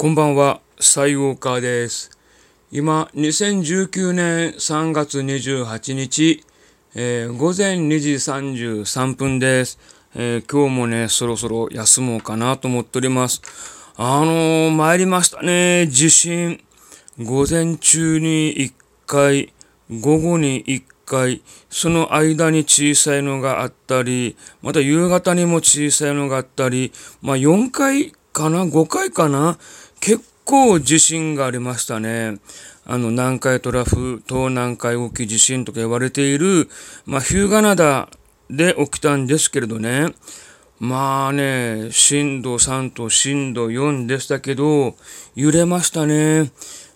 こんばんは、西ウォです。今、2019年3月28日、えー、午前2時33分です、えー、今日もね、そろそろ休もうかなと思っております。あのー、参りましたね、地震。午前中に1回、午後に1回、その間に小さいのがあったり、また夕方にも小さいのがあったり、まあ4回かな ?5 回かな？結構地震がありましたね。あの、南海トラフ、東南海沖地震とか言われている、まあ、日向灘で起きたんですけれどね。まあね、震度3と震度4でしたけど、揺れましたね。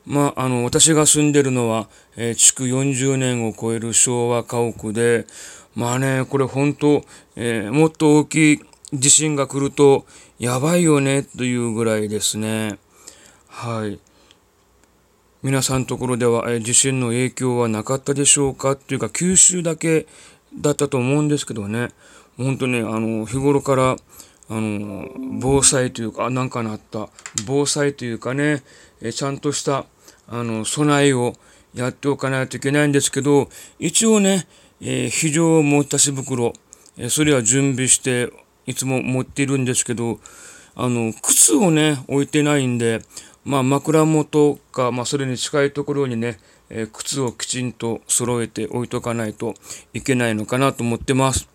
まあ、あの、私が住んでるのは、えー、築40年を超える昭和家屋で、まあね、これ本当、えー、もっと大きい地震が来ると、やばいよね、というぐらいですね。はい。皆さんのところでは、え地震の影響はなかったでしょうか？っていうか、九州だけだったと思うんですけどね。本当ね、あの、日頃から、あの、防災というか、なんかなった、防災というかね、えちゃんとした、あの、備えをやっておかないといけないんですけど、一応ね、えー、非常持ったし袋、えそれは準備していつも持っているんですけど、あの、靴をね、置いてないんで、まあ、枕元か、まあ、それに近いところにね、えー、靴をきちんと揃えて置いとかないといけないのかなと思ってます。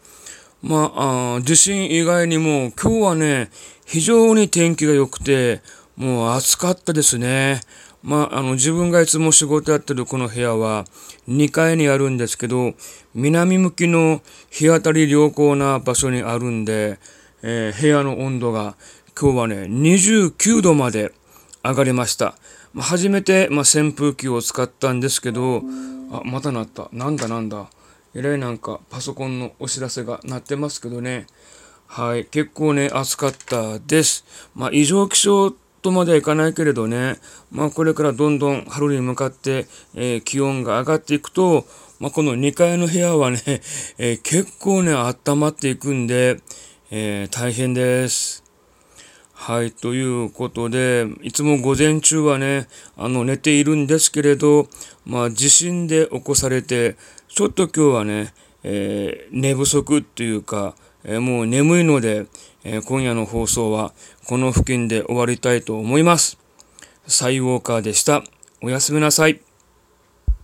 まあ、あ地震以外にも今日はね、非常に天気が良くて、もう暑かったですね。まあ、あの、自分がいつも仕事やってるこの部屋は2階にあるんですけど、南向きの日当たり良好な場所にあるんで、えー、部屋の温度が今日はね、29度まで上がりました。まあ、初めて、まあ、扇風機を使ったんですけど、あ、また鳴った。なんだなんだ。えらいなんかパソコンのお知らせが鳴ってますけどね。はい。結構ね、暑かったです。まあ、異常気象とまではいかないけれどね、まあ、これからどんどん春に向かって、えー、気温が上がっていくと、まあ、この2階の部屋はね、えー、結構ね、温まっていくんで、えー、大変です。はい、ということで、いつも午前中はね、あの、寝ているんですけれど、まあ、地震で起こされて、ちょっと今日はね、えー、寝不足っていうか、えー、もう眠いので、えー、今夜の放送はこの付近で終わりたいと思います。サイウォーカーでした。おやすみなさい。